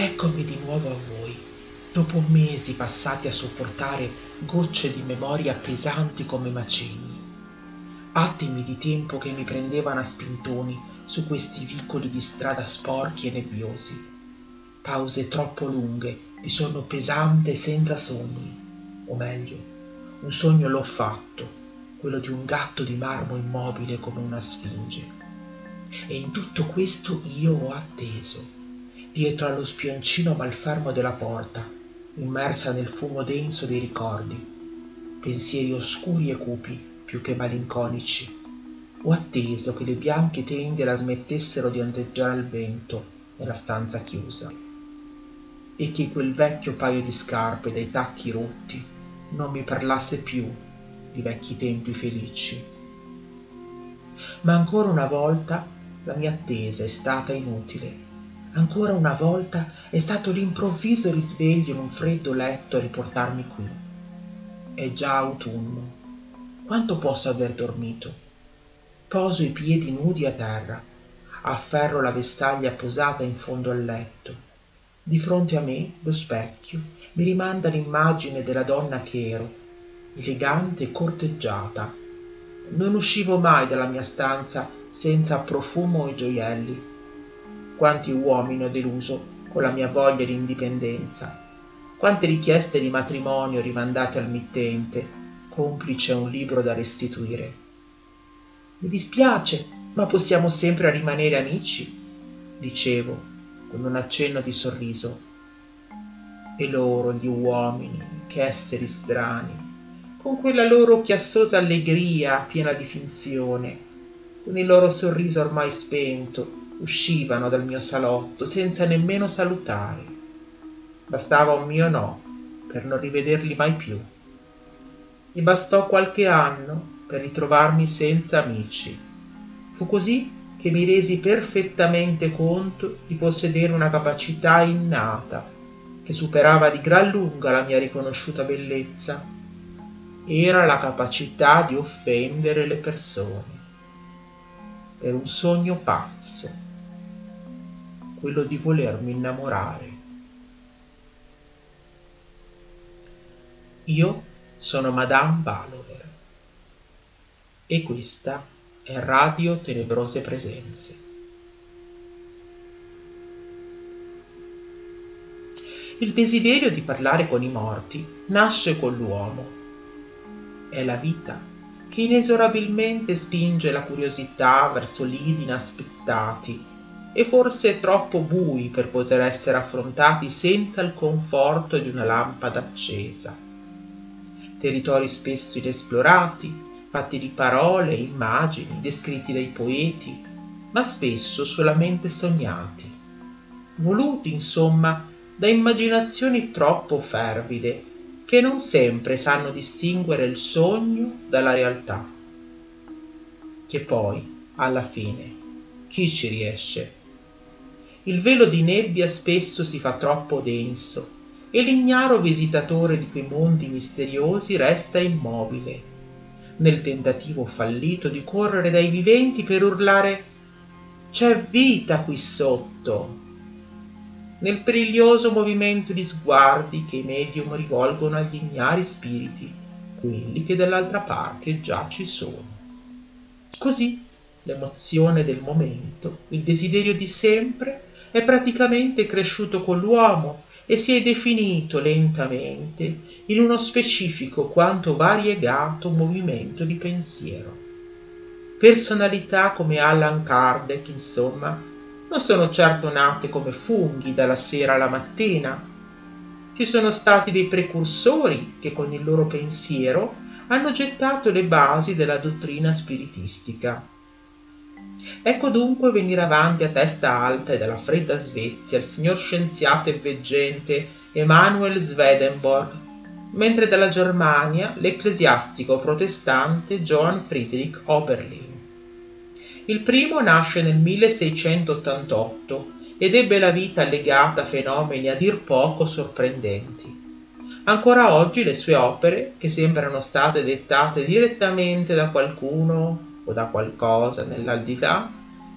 Eccomi di nuovo a voi, dopo mesi passati a sopportare gocce di memoria pesanti come macigni. Attimi di tempo che mi prendevano a spintoni su questi vicoli di strada sporchi e nebbiosi. Pause troppo lunghe di sonno pesante senza sogni. O meglio, un sogno l'ho fatto, quello di un gatto di marmo immobile come una sfinge. E in tutto questo io ho atteso dietro allo spioncino malfermo della porta, immersa nel fumo denso dei ricordi, pensieri oscuri e cupi più che malinconici. Ho atteso che le bianche tende la smettessero di ondeggiare al vento nella stanza chiusa e che quel vecchio paio di scarpe dai tacchi rotti non mi parlasse più di vecchi tempi felici. Ma ancora una volta la mia attesa è stata inutile Ancora una volta è stato l'improvviso risveglio in un freddo letto a riportarmi qui. È già autunno. Quanto posso aver dormito? Poso i piedi nudi a terra, afferro la vestaglia posata in fondo al letto. Di fronte a me lo specchio mi rimanda l'immagine della donna che ero, elegante e corteggiata. Non uscivo mai dalla mia stanza senza profumo e gioielli quanti uomini ho deluso con la mia voglia di indipendenza, quante richieste di matrimonio rimandate al mittente, complice un libro da restituire. Mi dispiace, ma possiamo sempre rimanere amici, dicevo con un accenno di sorriso. E loro, gli uomini, che esseri strani, con quella loro chiassosa allegria piena di finzione, con il loro sorriso ormai spento, uscivano dal mio salotto senza nemmeno salutare. Bastava un mio no per non rivederli mai più. E bastò qualche anno per ritrovarmi senza amici. Fu così che mi resi perfettamente conto di possedere una capacità innata che superava di gran lunga la mia riconosciuta bellezza. Era la capacità di offendere le persone. Per un sogno pazzo quello di volermi innamorare. Io sono Madame Valover e questa è Radio Tenebrose Presenze. Il desiderio di parlare con i morti nasce con l'uomo. È la vita che inesorabilmente spinge la curiosità verso lidi inaspettati e forse troppo bui per poter essere affrontati senza il conforto di una lampada accesa. Territori spesso inesplorati, fatti di parole immagini descritti dai poeti, ma spesso solamente sognati, voluti insomma da immaginazioni troppo fervide che non sempre sanno distinguere il sogno dalla realtà. Che poi, alla fine, chi ci riesce? Il velo di nebbia spesso si fa troppo denso e l'ignaro visitatore di quei mondi misteriosi resta immobile. Nel tentativo fallito di correre dai viventi per urlare c'è vita qui sotto! Nel periglioso movimento di sguardi che i medium rivolgono agli ignari spiriti quelli che dall'altra parte già ci sono. Così l'emozione del momento il desiderio di sempre è praticamente cresciuto con l'uomo e si è definito lentamente in uno specifico quanto variegato movimento di pensiero. Personalità come Allan Kardec, insomma, non sono certo nate come funghi dalla sera alla mattina. Ci sono stati dei precursori che con il loro pensiero hanno gettato le basi della dottrina spiritistica ecco dunque venire avanti a testa alta e dalla fredda svezia il signor scienziato e veggente emanuel swedenborg mentre dalla germania l'ecclesiastico protestante johann friedrich oberlin. Il primo nasce nel 1688 ed ebbe la vita legata a fenomeni a dir poco sorprendenti. Ancora oggi le sue opere che sembrano state dettate direttamente da qualcuno o da qualcosa nell'aldilà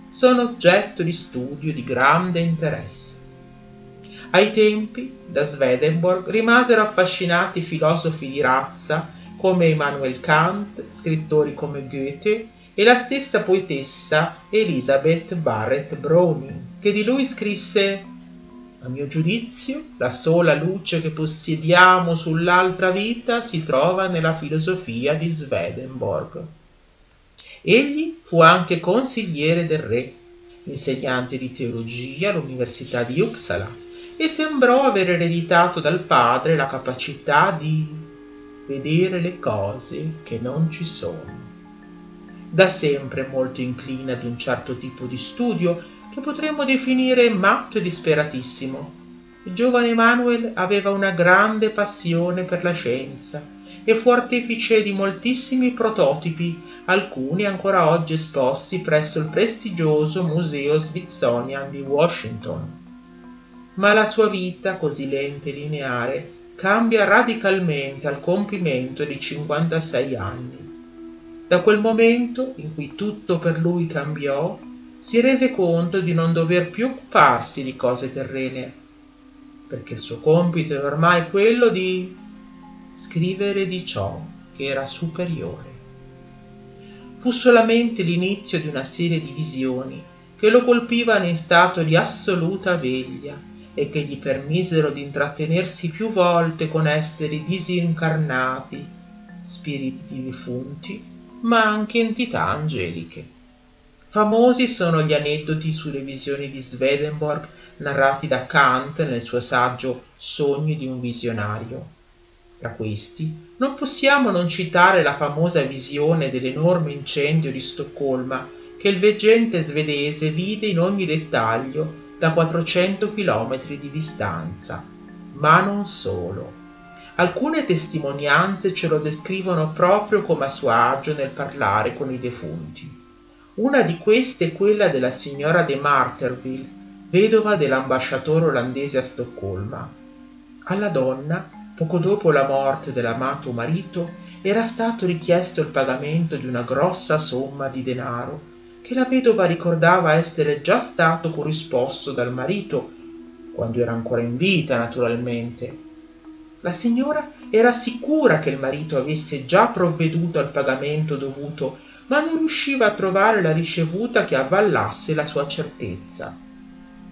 sono oggetto di studio di grande interesse. Ai tempi, da Swedenborg rimasero affascinati filosofi di razza come Immanuel Kant, scrittori come Goethe e la stessa poetessa Elizabeth Barrett Browning, che di lui scrisse a mio giudizio, la sola luce che possediamo sull'altra vita si trova nella filosofia di Swedenborg. Egli fu anche consigliere del re, insegnante di teologia all'Università di Uppsala e sembrò aver ereditato dal padre la capacità di vedere le cose che non ci sono. Da sempre molto incline ad un certo tipo di studio che potremmo definire matto e disperatissimo. Il giovane Emanuel aveva una grande passione per la scienza e fu artefice di moltissimi prototipi, alcuni ancora oggi esposti presso il prestigioso Museo Smithsonian di Washington. Ma la sua vita, così lenta e lineare, cambia radicalmente al compimento di 56 anni. Da quel momento in cui tutto per lui cambiò, si rese conto di non dover più occuparsi di cose terrene, perché il suo compito era ormai quello di scrivere di ciò che era superiore. Fu solamente l'inizio di una serie di visioni che lo colpivano in stato di assoluta veglia e che gli permisero di intrattenersi più volte con esseri disincarnati, spiriti di defunti, ma anche entità angeliche. Famosi sono gli aneddoti sulle visioni di Swedenborg narrati da Kant nel suo saggio Sogni di un visionario. Tra questi non possiamo non citare la famosa visione dell'enorme incendio di Stoccolma che il veggente svedese vide in ogni dettaglio da 400 chilometri di distanza. Ma non solo. Alcune testimonianze ce lo descrivono proprio come a suo agio nel parlare con i defunti. Una di queste è quella della signora de Marterville, vedova dell'ambasciatore olandese a Stoccolma. Alla donna, poco dopo la morte dell'amato marito, era stato richiesto il pagamento di una grossa somma di denaro, che la vedova ricordava essere già stato corrisposto dal marito, quando era ancora in vita, naturalmente. La signora era sicura che il marito avesse già provveduto al pagamento dovuto ma non riusciva a trovare la ricevuta che avvallasse la sua certezza.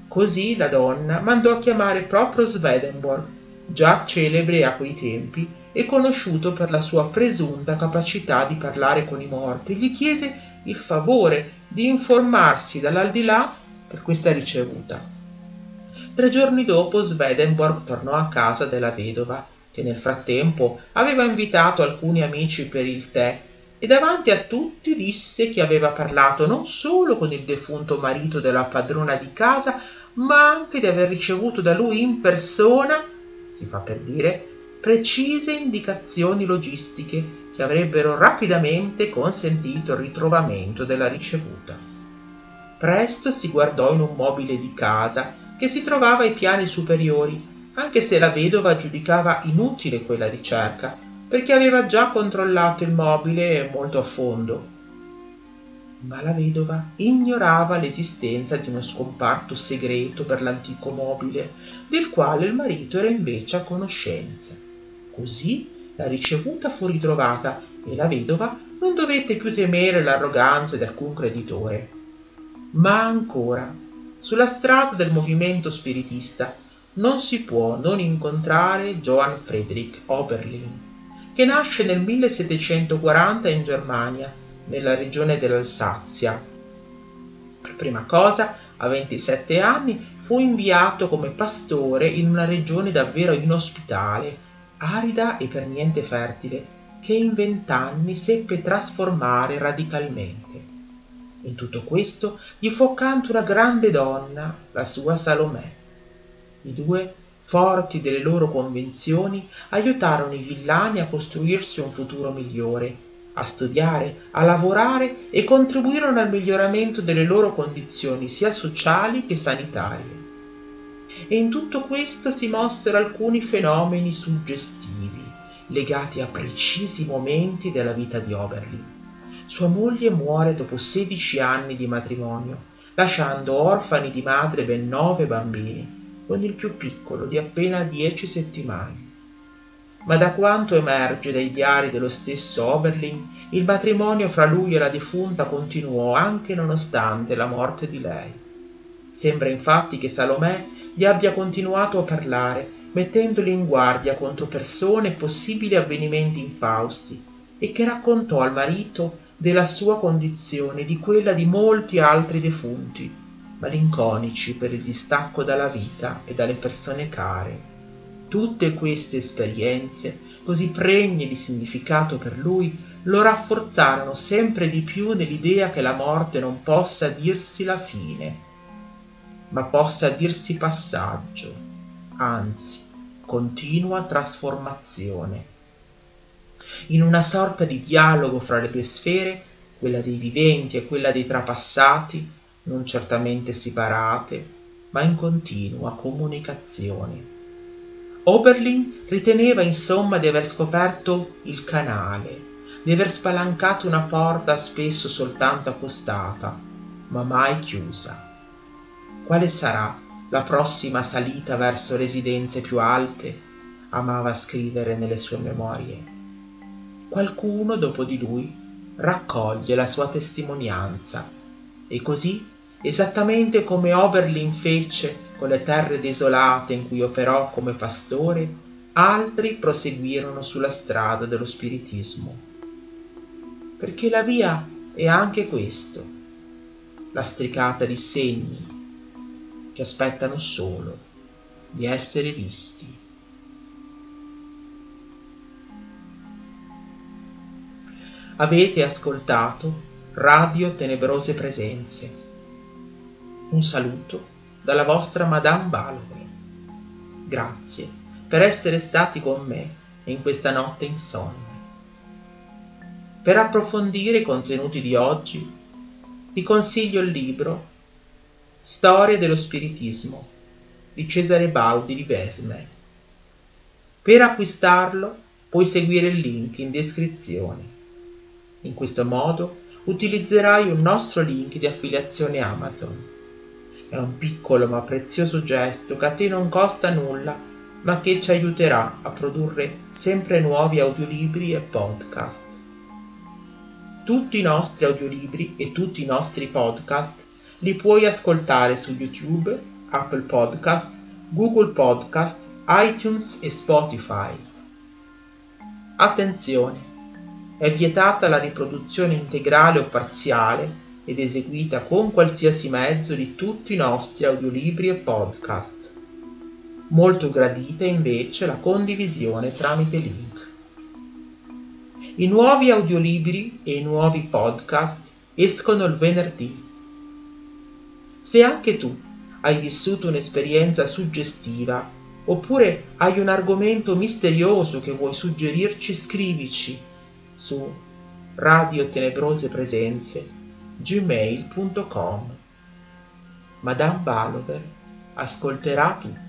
Così la donna mandò a chiamare proprio Swedenborg, già celebre a quei tempi e conosciuto per la sua presunta capacità di parlare con i morti, gli chiese il favore di informarsi dall'aldilà per questa ricevuta. Tre giorni dopo Swedenborg tornò a casa della vedova, che nel frattempo aveva invitato alcuni amici per il tè e davanti a tutti disse che aveva parlato non solo con il defunto marito della padrona di casa, ma anche di aver ricevuto da lui in persona, si fa per dire, precise indicazioni logistiche che avrebbero rapidamente consentito il ritrovamento della ricevuta. Presto si guardò in un mobile di casa che si trovava ai piani superiori, anche se la vedova giudicava inutile quella ricerca, perché aveva già controllato il mobile molto a fondo. Ma la vedova ignorava l'esistenza di uno scomparto segreto per l'antico mobile, del quale il marito era invece a conoscenza. Così la ricevuta fu ritrovata e la vedova non dovette più temere l'arroganza di alcun creditore. Ma ancora, sulla strada del movimento spiritista non si può non incontrare Johann Friedrich Oberlin, che nasce nel 1740 in Germania, nella regione dell'Alsazia. Per prima cosa, a 27 anni, fu inviato come pastore in una regione davvero inospitale, arida e per niente fertile, che in vent'anni seppe trasformare radicalmente. In tutto questo gli fu accanto una grande donna, la sua Salomè. I due forti delle loro convinzioni, aiutarono i villani a costruirsi un futuro migliore, a studiare, a lavorare e contribuirono al miglioramento delle loro condizioni sia sociali che sanitarie. E in tutto questo si mossero alcuni fenomeni suggestivi, legati a precisi momenti della vita di Oberlin. Sua moglie muore dopo sedici anni di matrimonio, lasciando orfani di madre ben nove bambini con il più piccolo di appena dieci settimane. Ma da quanto emerge dai diari dello stesso Oberlin, il matrimonio fra lui e la defunta continuò anche nonostante la morte di lei. Sembra infatti che Salomè gli abbia continuato a parlare, mettendoli in guardia contro persone e possibili avvenimenti infausti, e che raccontò al marito della sua condizione e di quella di molti altri defunti, malinconici per il distacco dalla vita e dalle persone care. Tutte queste esperienze, così pregne di significato per lui, lo rafforzarono sempre di più nell'idea che la morte non possa dirsi la fine, ma possa dirsi passaggio, anzi continua trasformazione. In una sorta di dialogo fra le due sfere, quella dei viventi e quella dei trapassati, non certamente separate, ma in continua comunicazione. Oberlin riteneva insomma di aver scoperto il canale, di aver spalancato una porta spesso soltanto accostata, ma mai chiusa. Quale sarà la prossima salita verso residenze più alte? amava scrivere nelle sue memorie. Qualcuno dopo di lui raccoglie la sua testimonianza e così, esattamente come Oberlin fece con le terre desolate in cui operò come pastore, altri proseguirono sulla strada dello spiritismo. Perché la via è anche questo, lastricata di segni che aspettano solo di essere visti. Avete ascoltato Radio Tenebrose Presenze. Un saluto dalla vostra Madame Balover. Grazie per essere stati con me in questa notte insonne. Per approfondire i contenuti di oggi, ti consiglio il libro Storia dello spiritismo di Cesare Baudi di Vesme. Per acquistarlo puoi seguire il link in descrizione. In questo modo utilizzerai un nostro link di affiliazione Amazon. È un piccolo ma prezioso gesto che a te non costa nulla, ma che ci aiuterà a produrre sempre nuovi audiolibri e podcast. Tutti i nostri audiolibri e tutti i nostri podcast li puoi ascoltare su YouTube, Apple Podcast, Google Podcast, iTunes e Spotify. Attenzione! È vietata la riproduzione integrale o parziale ed eseguita con qualsiasi mezzo di tutti i nostri audiolibri e podcast. Molto gradita invece la condivisione tramite link. I nuovi audiolibri e i nuovi podcast escono il venerdì se anche tu hai vissuto un'esperienza suggestiva oppure hai un argomento misterioso che vuoi suggerirci, scrivici su Radio Tenebrose Presenze gmail.com. Madame Balover ascolterà tutto.